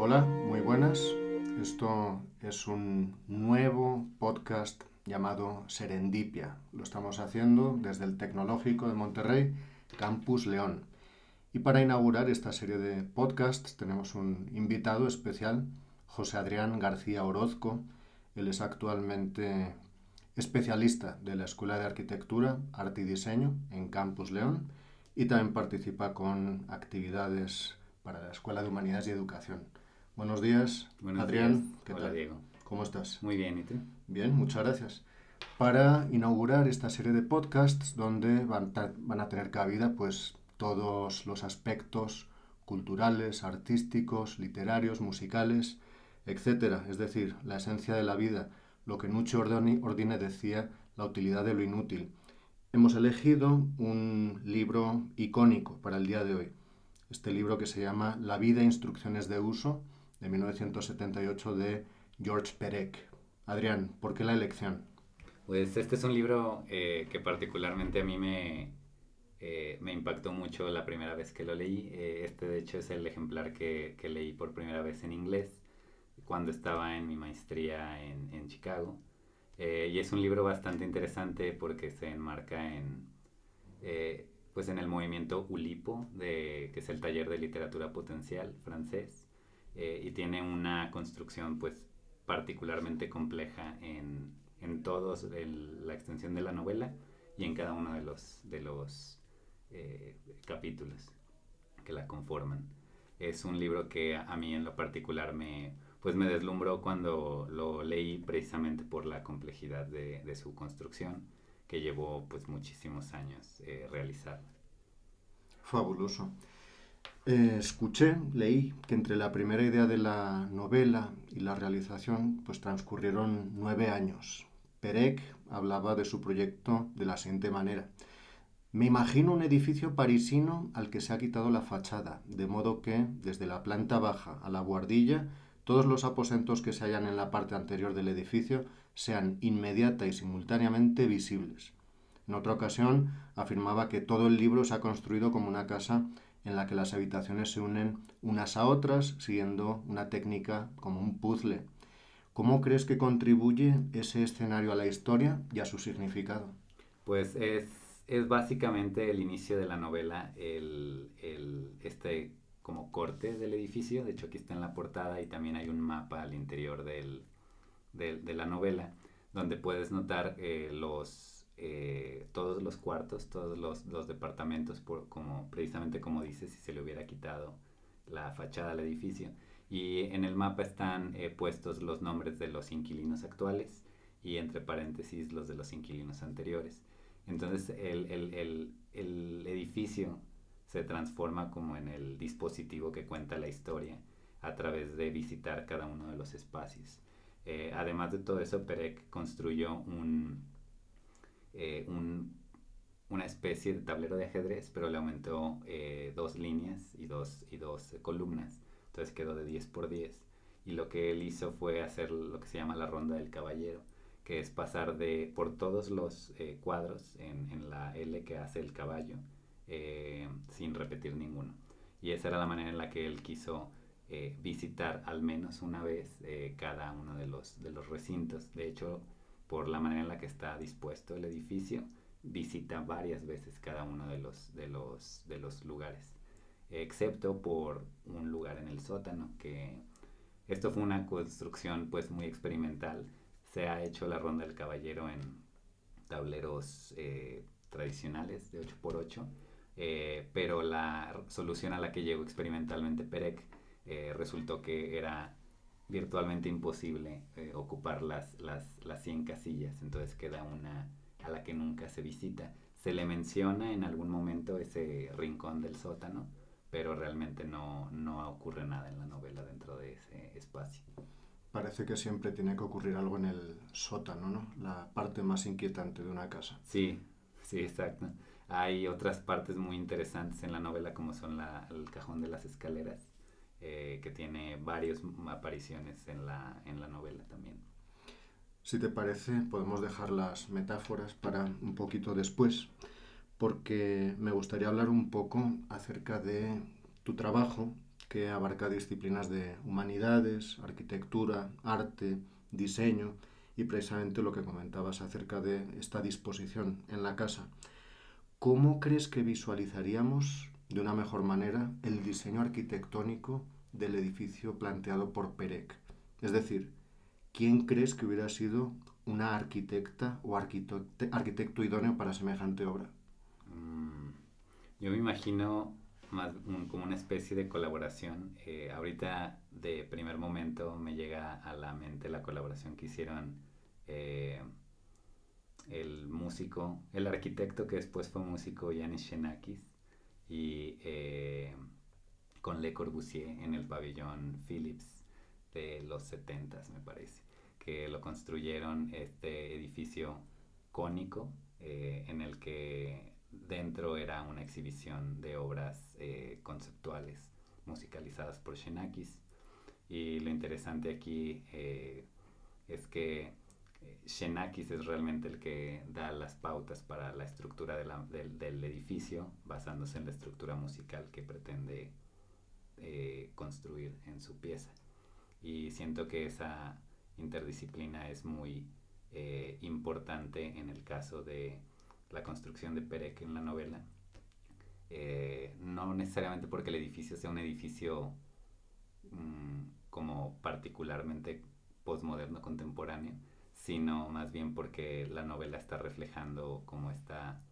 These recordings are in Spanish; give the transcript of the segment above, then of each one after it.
Hola, muy buenas. Esto es un nuevo podcast llamado Serendipia. Lo estamos haciendo desde el Tecnológico de Monterrey, Campus León. Y para inaugurar esta serie de podcasts tenemos un invitado especial, José Adrián García Orozco. Él es actualmente especialista de la Escuela de Arquitectura, Arte y Diseño en Campus León y también participa con actividades para la Escuela de Humanidades y Educación. Buenos días, Buenos Adrián. días. ¿Qué Hola, tal? Diego. ¿Cómo estás? Muy bien, ¿y tú? Bien, muchas gracias. Para inaugurar esta serie de podcasts donde van, a tener cabida pues todos los aspectos culturales, artísticos, literarios, musicales, etcétera. Es decir, la esencia de la vida, lo que Nuccio Ordine decía, la utilidad de lo inútil. Hemos elegido un libro icónico para el día de hoy. Este libro que se llama La vida e instrucciones de uso, de 1978, de George Perec. Adrián, ¿por qué la elección? Pues este es un libro eh, que particularmente a mí me, eh, me impactó mucho la primera vez que lo leí. Eh, este de hecho es el ejemplar que, que leí por primera vez en inglés cuando estaba en mi maestría en, en Chicago. Eh, y es un libro bastante interesante porque se enmarca en, eh, pues en el movimiento ULIPO, de, que es el taller de literatura potencial francés. Eh, y tiene una construcción pues particularmente compleja en, en todos la extensión de la novela y en cada uno de los, de los eh, capítulos que la conforman. Es un libro que a, mí en lo particular me, pues me deslumbró cuando lo leí precisamente por la complejidad de, de su construcción que llevó pues muchísimos años eh, realizar. Fabuloso. Escuché, leí que entre la primera idea de la novela y la realización pues transcurrieron nueve años. Perec hablaba de su proyecto de la siguiente manera. Me imagino un edificio parisino al que se ha quitado la fachada, de modo que, desde la planta baja a la buhardilla, todos los aposentos que se hallan en la parte anterior del edificio sean inmediata y simultáneamente visibles. En otra ocasión afirmaba que todo el libro se ha construido como una casa en la que las habitaciones se unen unas a otras siguiendo una técnica como un puzzle. ¿Cómo crees que contribuye ese escenario a la historia y a su significado? Pues es, es básicamente el inicio de la novela, el, el- este como corte del edificio, de hecho aquí está en la portada y también hay un mapa al interior del, del- de la novela, donde puedes notar eh, los, eh, todos los cuartos, todos los, departamentos, como, precisamente como dice, si se le hubiera quitado la fachada al edificio. Y en el mapa están eh, puestos los nombres de los inquilinos actuales y entre paréntesis los de los inquilinos anteriores. Entonces el edificio se transforma como en el dispositivo que cuenta la historia a través de visitar cada uno de los espacios. Eh, además de todo eso, Perec construyó un, eh, un- una especie de tablero de ajedrez, pero le aumentó eh, dos líneas y dos, y dos columnas. Entonces quedó de 10 por 10. Y lo que él hizo fue hacer lo que se llama la ronda del caballero, que es pasar de por todos los eh, cuadros en, en la L que hace el caballo, sin repetir ninguno. Y esa era la manera en la que él quiso visitar al menos una vez cada uno de los, de los recintos. De hecho, por la manera en la que está dispuesto el edificio, visita varias veces cada uno de los, de los, de los lugares, excepto por un lugar en el sótano, que esto fue una construcción pues muy experimental. Se ha hecho la ronda del caballero en tableros eh, tradicionales de 8x8, eh, pero la solución a la que llegó experimentalmente Perec eh, resultó que era virtualmente imposible eh, ocupar las, las, las 100 casillas, entonces queda una a la que nunca se visita. Se le menciona en algún momento ese rincón del sótano, pero realmente no, no ocurre nada en la novela dentro de ese espacio. Parece que siempre tiene que ocurrir algo en el sótano, ¿no? La parte más inquietante de una casa. Sí, sí, exacto. Hay otras partes muy interesantes en la novela como son la, el cajón de las escaleras, eh, que tiene varias apariciones en la, en la novela también. Si te parece, podemos dejar las metáforas para un poquito después, porque me gustaría hablar un poco acerca de tu trabajo, que abarca disciplinas de humanidades, arquitectura, arte, diseño y precisamente lo que comentabas acerca de esta disposición en la casa. ¿Cómo crees que visualizaríamos de una mejor manera el diseño arquitectónico del edificio planteado por Perec? Es decir, ¿quién crees que hubiera sido una arquitecta o arquitecto idóneo para semejante obra? Mm, yo me imagino como una especie de colaboración. Eh, ahorita de primer momento me llega a la mente la colaboración que hicieron eh, el músico, el arquitecto que después fue músico Yanis Xenakis y eh, con Le Corbusier en el pabellón Philips de los 70 me parece, que lo construyeron este edificio cónico en el que dentro era una exhibición de obras eh, conceptuales musicalizadas por Xenakis. Y lo interesante aquí eh, es que eh, Xenakis es realmente el que da las pautas para la estructura del, edificio basándose en la estructura musical que pretende construir en su pieza. Y siento que esa interdisciplina es muy importante en el caso de la construcción de Perec en la novela. Eh, no necesariamente porque el edificio sea un edificio mm, como particularmente postmoderno contemporáneo, sino más bien porque la novela está reflejando como esta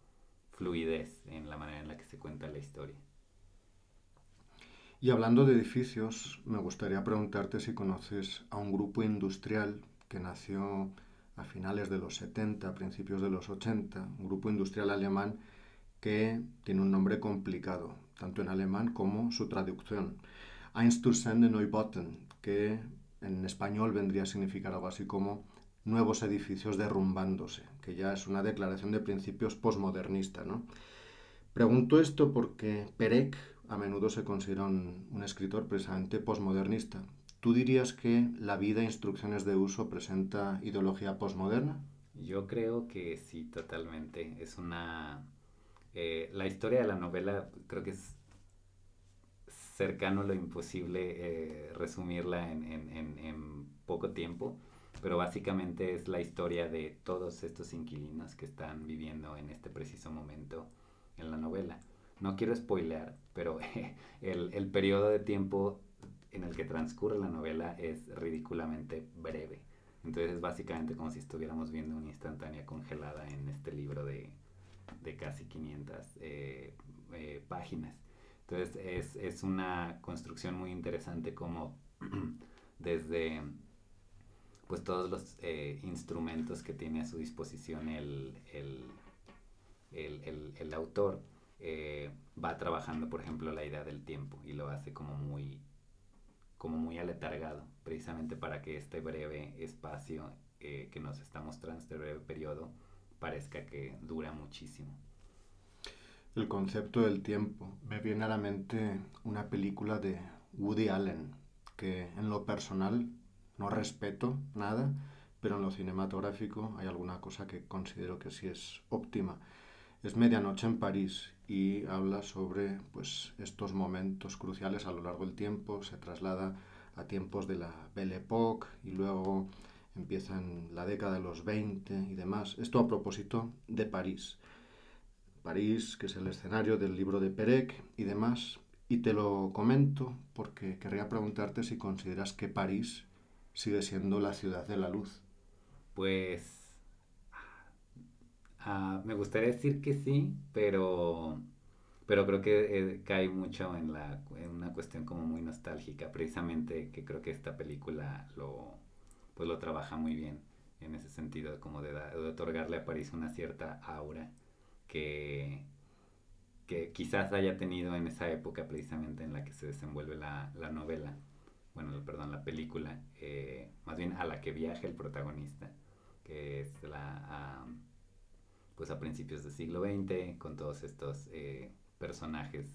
fluidez en la manera en la que se cuenta la historia. Y hablando de edificios, me gustaría preguntarte si conoces a un grupo industrial que nació a finales de los 70, principios de los 80, un grupo industrial alemán que tiene un nombre complicado, tanto en alemán como su traducción. Einstürzende Neubauten, que en español vendría a significar algo así como nuevos edificios derrumbándose, que ya es una declaración de principios posmodernista. ¿no? Pregunto esto porque Perec a menudo se considera un, escritor precisamente posmodernista, ¿Tú dirías que la vida e instrucciones de uso presenta ideología posmoderna? Yo creo que sí, totalmente. Es una... Eh, la historia de la novela creo que es cercano a lo imposible eh, resumirla en, poco tiempo, pero básicamente es la historia de todos estos inquilinos que están viviendo en este preciso momento en la novela. No quiero spoilear, pero el, el periodo de tiempo en el que transcurre la novela es ridículamente breve. Entonces es básicamente como si estuviéramos viendo una instantánea congelada en este libro de, de casi 500 eh, eh, páginas. Entonces es, es, una construcción muy interesante como desde pues todos los eh, instrumentos que tiene a su disposición el, el, el, el autor va trabajando por ejemplo la idea del tiempo y lo hace como muy como muy aletargado, precisamente para que este breve espacio eh, que nos está mostrando, este breve periodo, parezca que dura muchísimo. El concepto del tiempo. Me viene a la mente una película de Woody Allen, que en lo personal no respeto nada, pero en lo cinematográfico hay alguna cosa que considero que sí es óptima. Es Medianoche en París y habla sobre pues, estos momentos cruciales a lo largo del tiempo, se traslada a tiempos de la Belle Époque y luego empieza en la década de los 20 y demás. Esto a propósito de París. París, que es el escenario del libro de Perec y demás. Y te lo comento porque querría preguntarte si consideras que París sigue siendo la ciudad de la luz. Pues Ah, me gustaría decir que sí, pero, pero creo que eh, cae mucho en, la, en una cuestión como muy nostálgica, precisamente que creo que esta película lo, pues lo trabaja muy bien en ese sentido, como de, de otorgarle a París una cierta aura que, que quizás haya tenido en esa época precisamente en la que se desenvuelve la, la novela, bueno, perdón, la película, eh, más bien a la que viaja el protagonista, que es la, pues a principios del siglo XX, con todos estos eh, personajes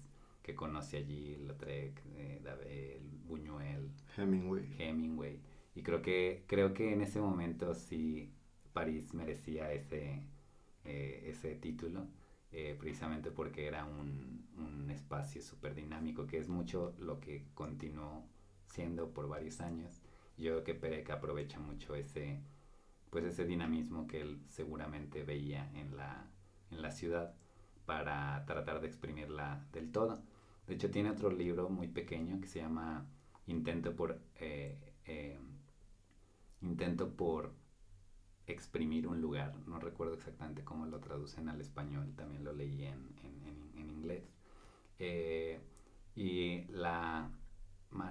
que conoce allí, Lautrec, eh, Buñuel, Hemingway. Hemingway. Y creo que, creo que en ese momento sí París merecía ese, eh, ese título, eh, precisamente porque era un, un espacio súper dinámico, que es mucho lo que continuó siendo por varios años. Yo creo que Perec aprovecha mucho ese, pues ese dinamismo que él seguramente veía en la, en la ciudad para tratar de exprimirla del todo. De hecho, tiene otro libro muy pequeño que se llama Intento por, eh, eh, Intento por exprimir un lugar. No recuerdo exactamente cómo lo traducen al español, también lo leí en, en, inglés. Eh, y la,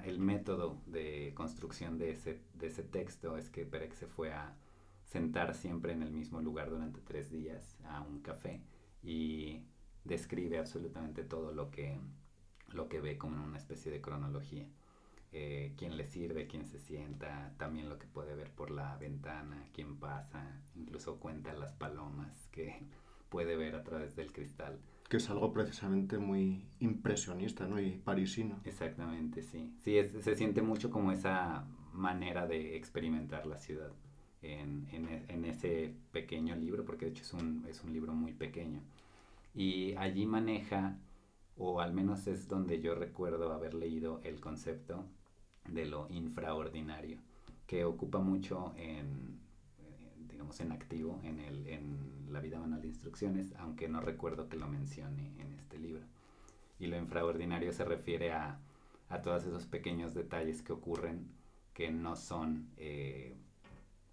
el método de construcción de ese, de ese texto es que Perec se fue a sentar siempre en el mismo lugar durante tres días a un café y describe absolutamente todo lo que, lo que ve como una especie de cronología. Eh, quién le sirve, quién se sienta, también lo que puede ver por la ventana, quién pasa, incluso cuenta las palomas que puede ver a través del cristal. Que es algo precisamente muy impresionista, ¿no? Y parisino. Exactamente, sí. Sí, se siente mucho como esa manera de experimentar la ciudad en, en, e, en, ese pequeño libro, porque de hecho es un, es un libro muy pequeño. Y allí maneja, o al menos es donde yo recuerdo haber leído el concepto de lo infraordinario, que ocupa mucho en, digamos, en activo en, el, en la vida manual de instrucciones, aunque no recuerdo que lo mencione en este libro. Y lo infraordinario se refiere a, a todos esos pequeños detalles que ocurren que no son eh,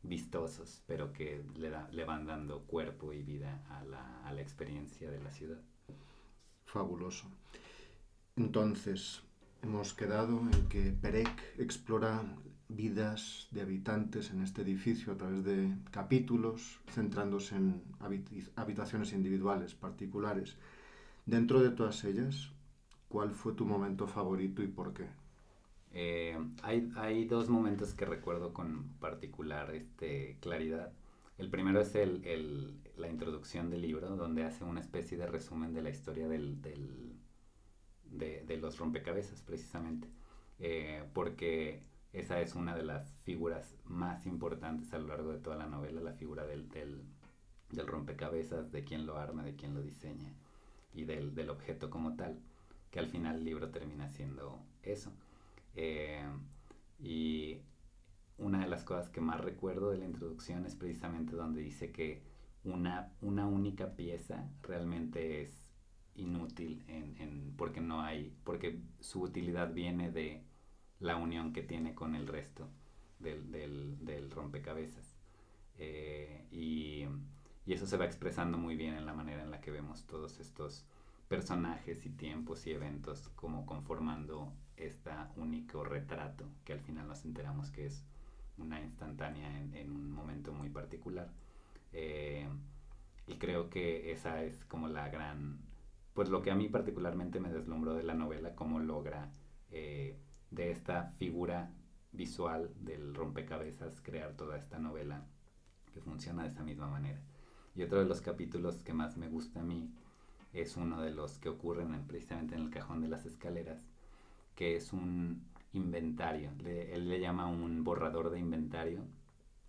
vistosos, pero que le, da, le van dando cuerpo y vida a la, a la experiencia de la ciudad. Fabuloso. Entonces, hemos quedado en que Perec explora vidas de habitantes en este edificio a través de capítulos, centrándose en habitaciones individuales, particulares. Dentro de todas ellas, ¿cuál fue tu momento favorito y por qué? Eh, hay, hay, dos momentos que recuerdo con particular este, claridad. El primero es el, el, la introducción del libro, donde hace una especie de resumen de la historia del, del de, de, los rompecabezas, precisamente. Eh, porque esa es una de las figuras más importantes a lo largo de toda la novela, la figura del, del, rompecabezas, de quién lo arma, de quién lo diseña y del, del objeto como tal, que al final el libro termina siendo eso. Eh, y una de las cosas que más recuerdo de la introducción es precisamente donde dice que una, una única pieza realmente es inútil en, en, porque no hay, porque su utilidad viene de la unión que tiene con el resto del, rompecabezas. Eh, y, eso se va expresando muy bien en la manera en la que vemos todos estos personajes y tiempos y eventos como conformando este único retrato que al final nos enteramos que es una instantánea en, en un momento muy particular. Eh, y creo que esa es como la gran, pues lo que a mí particularmente me deslumbró de la novela, cómo logra eh, de esta figura visual del rompecabezas crear toda esta novela que funciona de esa misma manera. Y otro de los capítulos que más me gusta a mí es uno de los que ocurren precisamente en el cajón de las escaleras, que es un inventario. él le llama un borrador de inventario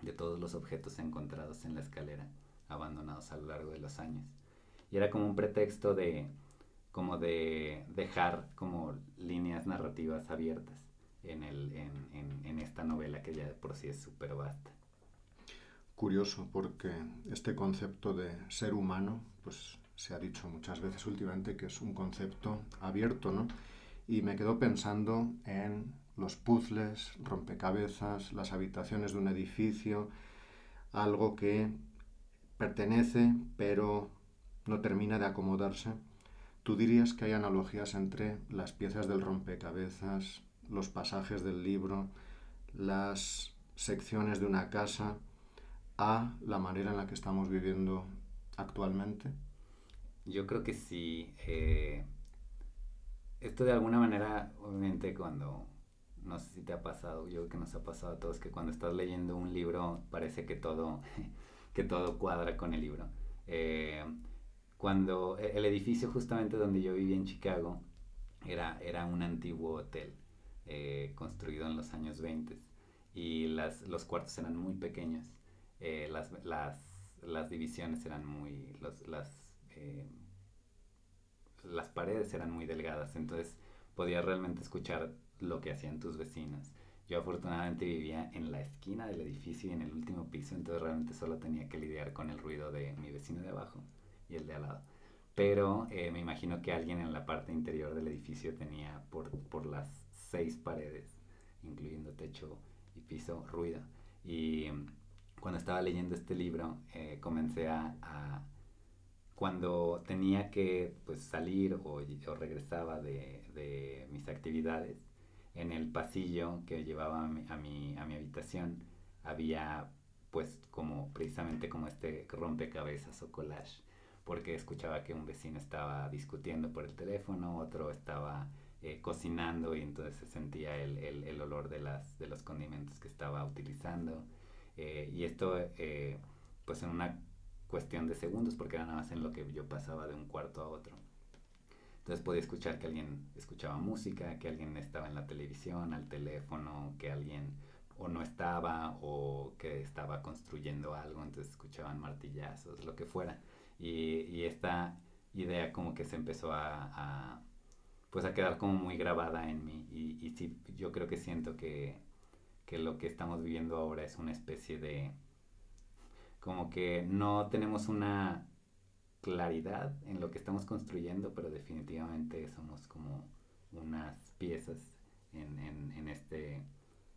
de todos los objetos encontrados en la escalera, abandonados a lo largo de los años. Y era como un pretexto de, como de dejar como líneas narrativas abiertas en, el, en, en, en esta novela que ya por sí es súper vasta. Curioso, porque este concepto de ser humano, pues se ha dicho muchas veces últimamente que es un concepto abierto, ¿no? y me quedo pensando en los puzzles, rompecabezas, las habitaciones de un edificio, algo que pertenece pero no termina de acomodarse ¿Tú dirías que hay analogías entre las piezas del rompecabezas, los pasajes del libro, las secciones de una casa, a la manera en la que estamos viviendo actualmente? Yo creo que sí. Eh, esto de alguna manera, obviamente, cuando no sé si te ha pasado, yo creo que nos ha pasado a todos que cuando estás leyendo un libro parece que todo, que todo cuadra con el libro. Eh, cuando e, el edificio justamente donde yo vivía en Chicago era, era un antiguo hotel eh, construido en los años 20 y las, los cuartos eran muy pequeños, eh, las, las, las, divisiones eran muy, los, las, las paredes eran muy delgadas, entonces podías realmente escuchar lo que hacían tus vecinos. Yo afortunadamente vivía en la esquina del edificio y en el último piso, entonces realmente solo tenía que lidiar con el ruido de mi vecino de abajo y el de al lado. Pero eh, me imagino que alguien en la parte interior del edificio tenía por, por las seis paredes, incluyendo techo y piso, ruido. Y cuando estaba leyendo este libro, eh, comencé a, a, Cuando tenía que pues, salir o, o regresaba de, de mis actividades, en el pasillo que llevaba a mi, a mi, a mi habitación había pues como precisamente como este rompecabezas o collage porque escuchaba que un vecino estaba discutiendo por el teléfono, otro estaba eh, cocinando y entonces se sentía el, el, el, olor de, las, de los condimentos que estaba utilizando. Eh, y esto eh, pues en una cuestión de segundos porque era nada más en lo que yo pasaba de un cuarto a otro. Entonces podía escuchar que alguien escuchaba música, que alguien estaba en la televisión, al teléfono, que alguien o no estaba o que estaba construyendo algo, entonces escuchaban martillazos, lo que fuera. Y, esta idea como que se empezó a, pues a quedar como muy grabada en mí. Y, sí, yo creo que siento que, que lo que estamos viviendo ahora es una especie de como que no tenemos una claridad en lo que estamos construyendo, pero definitivamente somos como unas piezas en este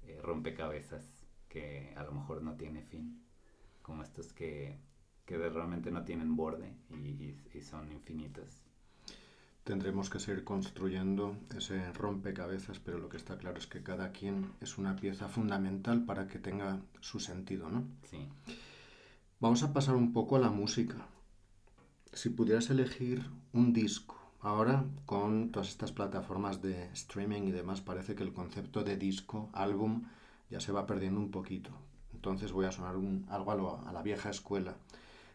eh, rompecabezas que a lo mejor no tiene fin, como estos que, que realmente no tienen borde y, y, y son infinitos. Tendremos que seguir construyendo ese rompecabezas, pero lo que está claro es que cada quien es una pieza fundamental para que tenga su sentido, ¿no? Sí. Vamos a pasar un poco a la música si pudieras elegir un disco, ahora con todas estas plataformas de streaming y demás, parece que el concepto de disco, álbum, ya se va perdiendo un poquito. Entonces voy a sonar un, algo a, lo, a la vieja escuela.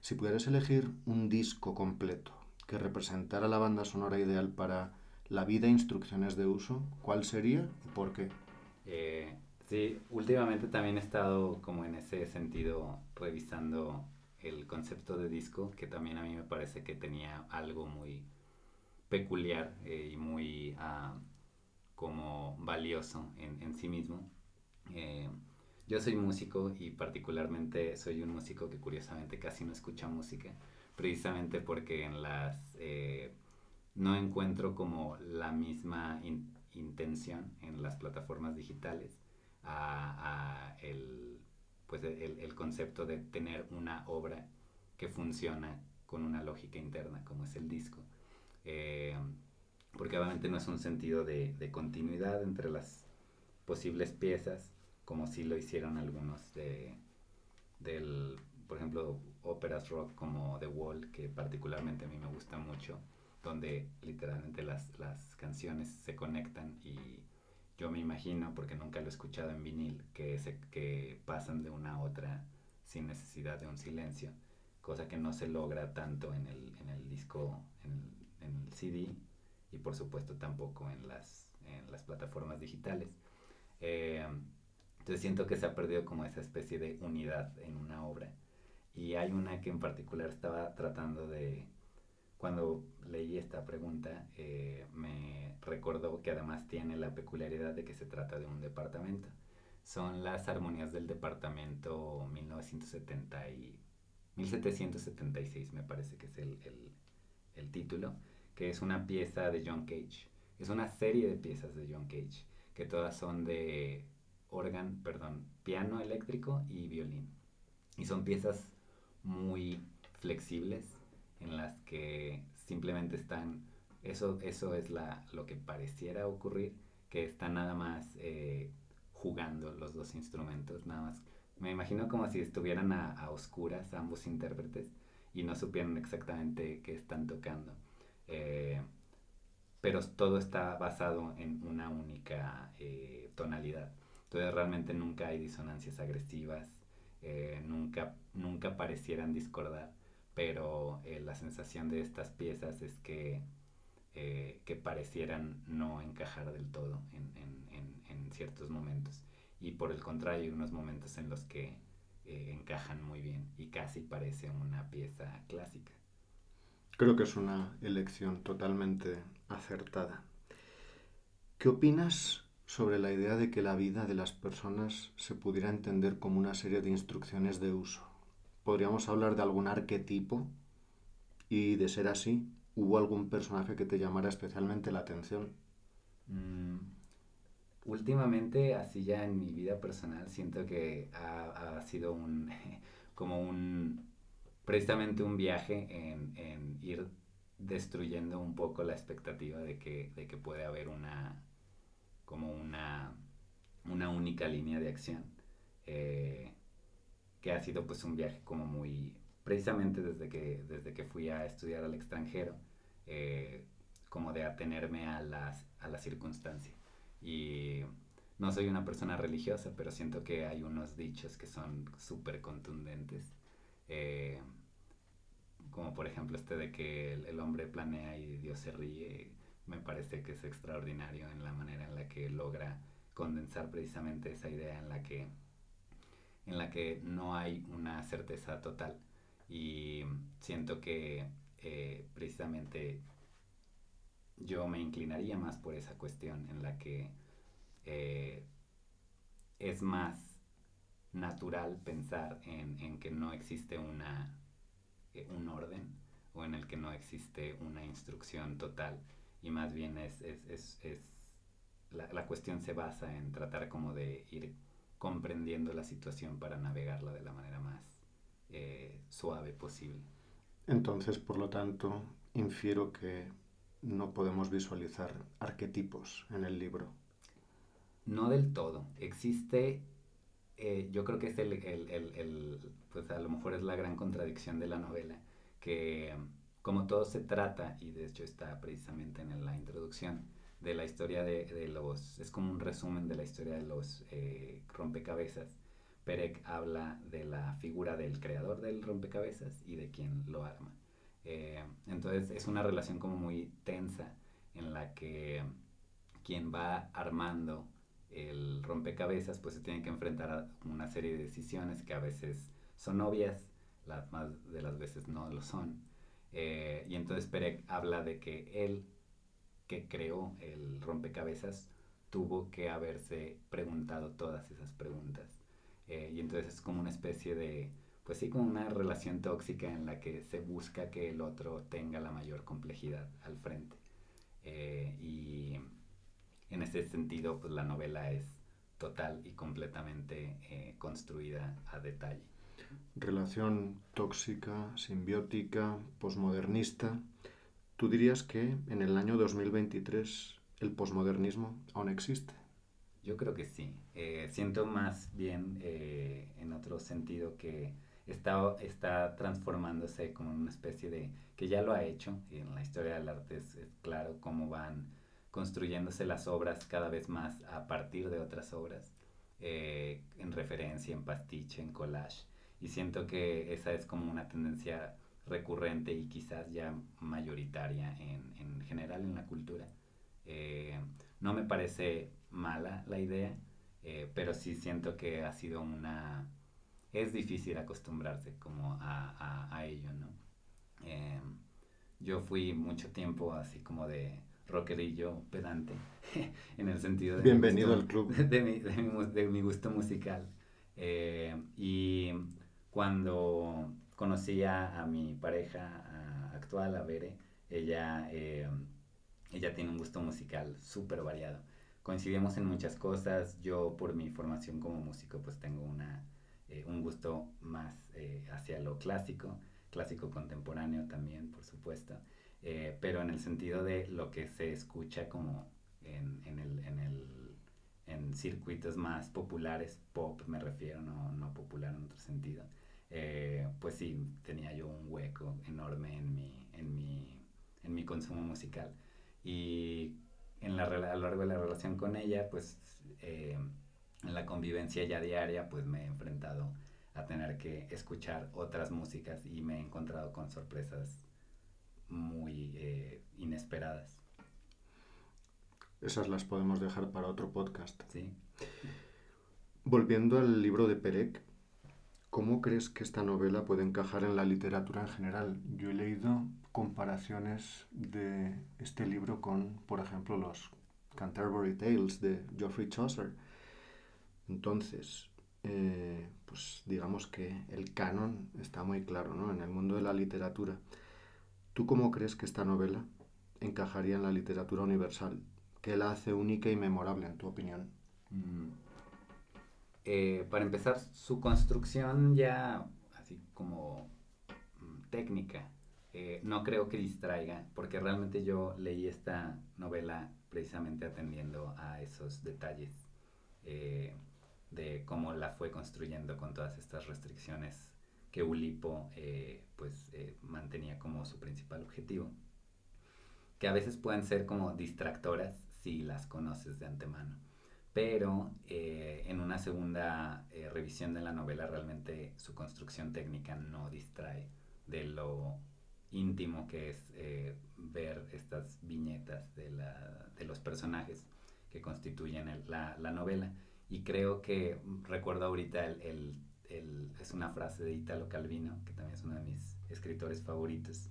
Si pudieras elegir un disco completo que representara la banda sonora ideal para la vida e instrucciones de uso, ¿cuál sería y por qué? Eh, sí, últimamente también he estado como en ese sentido revisando el concepto de disco, que también a mí me parece que tenía algo muy peculiar eh, y muy uh, como valioso en, sí mismo. Eh, yo soy músico y particularmente soy un músico que curiosamente casi no escucha música, precisamente porque en las eh, no encuentro como la misma in, intención en las plataformas digitales a, a el pues el, el, concepto de tener una obra que funciona con una lógica interna, como es el disco. Eh, porque obviamente no es un sentido de, de, continuidad entre las posibles piezas, como si lo hicieron algunos de, del, por ejemplo, óperas rock como The Wall, que particularmente a mí me gusta mucho, donde literalmente las, las canciones se conectan y yo me imagino, porque nunca lo he escuchado en vinil, que, se, que pasan de una a otra sin necesidad de un silencio, cosa que no se logra tanto en el, en el disco, en, en el CD y por supuesto tampoco en las, en las plataformas digitales. Eh, entonces siento que se ha perdido como esa especie de unidad en una obra. Y hay una que en particular estaba tratando de, cuando leí esta pregunta, eh, me recordó que además tiene la peculiaridad de que se trata de un departamento. Son las armonías del departamento 1970 y 1776, me parece que es el, el, el título, que es una pieza de John Cage. Es una serie de piezas de John Cage, que todas son de órgano, perdón, piano eléctrico y violín. Y son piezas muy flexibles, en las que simplemente están Eso, eso es lo que pareciera ocurrir, que están nada más eh, jugando los dos instrumentos, nada más. Me imagino como si estuvieran a, oscuras ambos intérpretes y no supieran exactamente qué están tocando. Eh, pero todo está basado en una única eh, tonalidad. Entonces realmente nunca hay disonancias agresivas, nunca, nunca parecieran discordar, pero la sensación de estas piezas es que eh, que parecieran no encajar del todo en, ciertos momentos. Y por el contrario, hay unos momentos en los que eh, encajan muy bien y casi parece una pieza clásica. Creo que es una elección totalmente acertada. ¿Qué opinas sobre la idea de que la vida de las personas se pudiera entender como una serie de instrucciones de uso? ¿Podríamos hablar de algún arquetipo? Y de ser así, ¿Hubo algún personaje que te llamara especialmente la atención? Mm, últimamente, así ya en mi vida personal, siento que ha, sido un, como un, precisamente un viaje en, ir destruyendo un poco la expectativa de que, de que puede haber una, como una, una única línea de acción. Eh, que ha sido pues un viaje como muy, precisamente desde que, desde que fui a estudiar al extranjero, eh, como de atenerme a las, a la circunstancia. Y no soy una persona religiosa, pero siento que hay unos dichos que son súper contundentes. Eh, como por ejemplo este de que el, hombre planea y Dios se ríe, me parece que es extraordinario en la manera en la que logra condensar precisamente esa idea en la que, en la que no hay una certeza total. Y siento que eh, precisamente yo me inclinaría más por esa cuestión en la que eh, es más natural pensar en, que no existe una, eh, un orden o en el que no existe una instrucción total y más bien es, es, la, la, cuestión se basa en tratar como de ir comprendiendo la situación para navegarla de la manera más suave posible. Entonces, por lo tanto, infiero que no podemos visualizar arquetipos en el libro. No del todo. Existe, eh, yo creo que es el, el, el, pues a lo mejor es la gran contradicción de la novela, que como todo se trata, y de hecho está precisamente en la introducción, de la historia de, los, es como un resumen de la historia de los eh, rompecabezas, Perec habla de la figura del creador del rompecabezas y de quien lo arma. Eh, entonces es una relación como muy tensa en la que quien va armando el rompecabezas pues se tiene que enfrentar a una serie de decisiones que a veces son obvias, las más de las veces no lo son. Eh, y entonces Perec habla de que él que creó el rompecabezas tuvo que haberse preguntado todas esas preguntas eh, y entonces es como una especie de, pues sí, como una relación tóxica en la que se busca que el otro tenga la mayor complejidad al frente. Eh, y en ese sentido, pues la novela es total y completamente construida a detalle. Relación tóxica, simbiótica, posmodernista. ¿Tú dirías que en el año 2023 el posmodernismo aún existe? Yo creo que sí. Eh, siento más bien eh, en otro sentido que está, está transformándose como una especie de, que ya lo ha hecho, y en la historia del arte es, claro cómo van construyéndose las obras cada vez más a partir de otras obras, eh, en referencia, en pastiche, en collage. Y siento que esa es como una tendencia recurrente y quizás ya mayoritaria en, en general en la cultura. no me parece mala la idea, eh, pero sí siento que ha sido una... Es difícil acostumbrarse como a, a, ello, ¿no? Eh, yo fui mucho tiempo así como de rockerillo pedante, en el sentido de... Bienvenido al club. De mi, de mi, de mi gusto musical. Eh, y cuando conocí a, mi pareja actual, a Bere, ella, ella tiene un gusto musical súper variado coincidimos en muchas cosas. Yo por mi formación como músico pues tengo una, eh, un gusto más eh, hacia lo clásico, clásico contemporáneo también, por supuesto. pero en el sentido de lo que se escucha como en, en, el, en, el, en circuitos más populares, pop me refiero, no, no popular en otro sentido, pues sí, tenía yo un hueco enorme en mi, en mi, en mi consumo musical. Y en la, a lo largo de la relación con ella, pues eh, en la convivencia ya diaria, pues me he enfrentado a tener que escuchar otras músicas y me he encontrado con sorpresas muy eh, inesperadas. Esas las podemos dejar para otro podcast. Sí. Volviendo al libro de Perec, ¿cómo crees que esta novela puede encajar en la literatura en general? Yo he leído comparaciones de este libro con, por ejemplo, los Canterbury Tales de Geoffrey Chaucer. Entonces, eh, pues digamos que el canon está muy claro ¿no? en el mundo de la literatura. ¿Tú cómo crees que esta novela encajaría en la literatura universal? ¿Qué la hace única y memorable, en tu opinión? Mm. Eh, para empezar, su construcción ya así como mm, técnica eh, no creo que distraiga, porque realmente yo leí esta novela precisamente atendiendo a esos detalles eh, de cómo la fue construyendo con todas estas restricciones que Ulipo pues mantenía como su principal objetivo, que a veces pueden ser como distractoras si las conoces de antemano. Pero en una segunda revisión de la novela realmente su construcción técnica no distrae de lo íntimo que es eh, ver estas viñetas de, la, de, los personajes que constituyen la, la, novela. Y creo que recuerdo ahorita el, el, es una frase de Italo Calvino, que también es uno de mis escritores favoritos,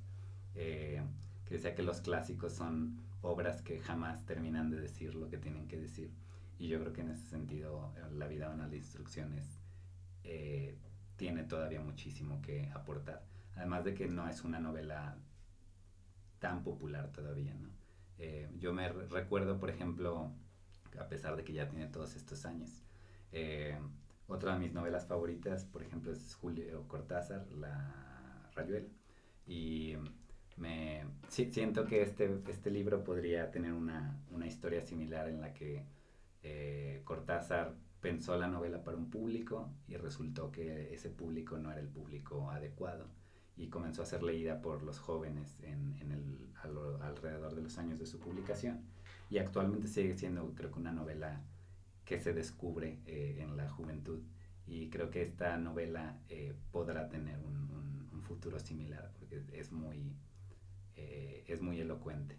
eh, que decía que los clásicos son obras que jamás terminan de decir lo que tienen que decir. Y yo creo que en ese sentido la vida banal de instrucciones eh, tiene todavía muchísimo que aportar Además de que no es una novela tan popular todavía, ¿no? Eh, yo me recuerdo, por ejemplo, a pesar de que ya tiene todos estos años, eh, otra de mis novelas favoritas, por ejemplo, es Julio Cortázar, La Rayuela. Y me siento que este, este libro podría tener una, historia similar en la que eh, Cortázar pensó la novela para un público y resultó que ese público no era el público adecuado y comenzó a ser leída por los jóvenes en, en el, alrededor de los años de su publicación. Y actualmente sigue siendo, creo que, una novela que se descubre eh, en la juventud. Y creo que esta novela eh, podrá tener un, un, futuro similar, porque es muy, eh, es muy elocuente.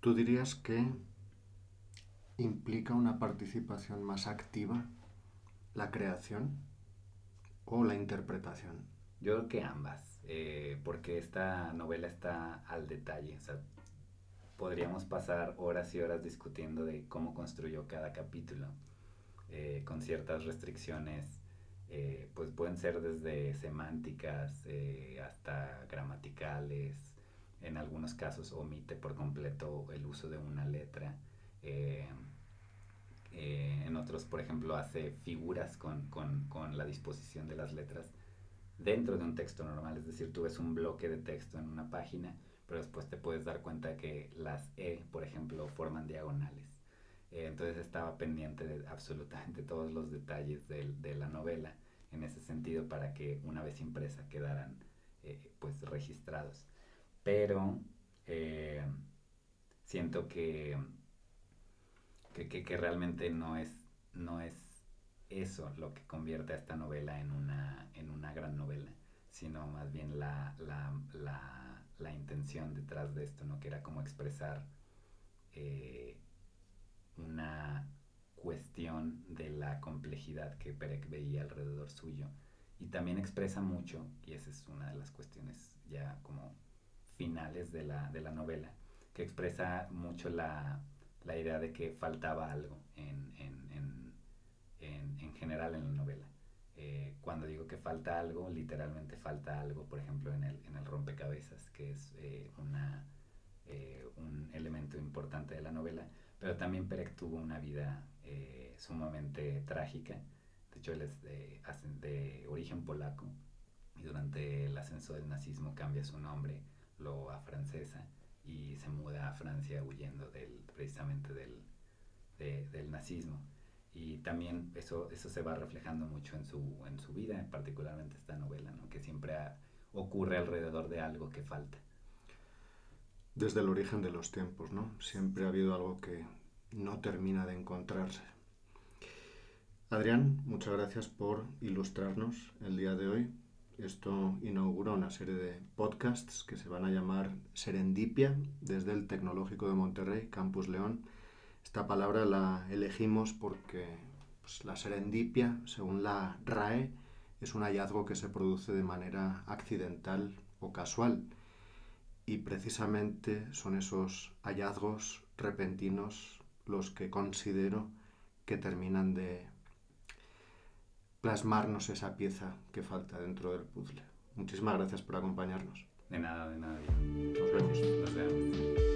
¿Tú dirías que implica una participación más activa la creación o la interpretación? Yo creo que ambas. Eh, porque esta novela está al detalle. podríamos pasar horas y horas discutiendo de cómo construyó cada capítulo, eh, con ciertas restricciones, eh, pues pueden ser desde semánticas hasta gramaticales, en algunos casos omite por completo el uso de una letra. en otros, por ejemplo, hace figuras con, con la disposición de las letras dentro de un texto normal, es decir, tú ves un bloque de texto en una página, pero después te puedes dar cuenta que las E, por ejemplo, forman diagonales. Eh, entonces estaba pendiente de absolutamente todos los detalles de, la novela en ese sentido para que una vez impresa quedaran eh, pues registrados. Pero eh, siento que, que, que, realmente no es, no es eso lo que convierte a esta novela en una, en una gran novela, sino más bien la, intención detrás de esto, ¿no? que era como expresar eh, una cuestión de la complejidad que Perec veía alrededor suyo. Y también expresa mucho, y esa es una de las cuestiones ya como finales de la, novela, que expresa mucho la, idea de que faltaba algo en en, general en la novela. Eh, cuando digo que falta algo, literalmente falta algo, por ejemplo, en el, en el rompecabezas, que es eh, una, eh, un elemento importante de la novela, pero también Perec tuvo una vida sumamente trágica. De hecho, él es de, de, origen polaco y durante el ascenso del nazismo cambia su nombre lo afrancesa y se muda a Francia huyendo del, precisamente del, del nazismo. Y también eso, eso se va reflejando mucho en su, en su vida, particularmente esta novela, ¿no? que siempre ocurre alrededor de algo que falta. Desde el origen de los tiempos, ¿no? Siempre ha habido algo que no termina de encontrarse. Adrián, muchas gracias por ilustrarnos el día de hoy. Esto inaugura una serie de podcasts que se van a llamar Serendipia desde el Tecnológico de Monterrey, Campus León. Esta palabra la elegimos porque pues, la serendipia, según la RAE, es un hallazgo que se produce de manera accidental o casual. Y precisamente son esos hallazgos repentinos los que considero que terminan de plasmarnos esa pieza que falta dentro del puzzle. Muchísimas gracias por acompañarnos. De nada, de nada. Nos vemos. Nos vemos.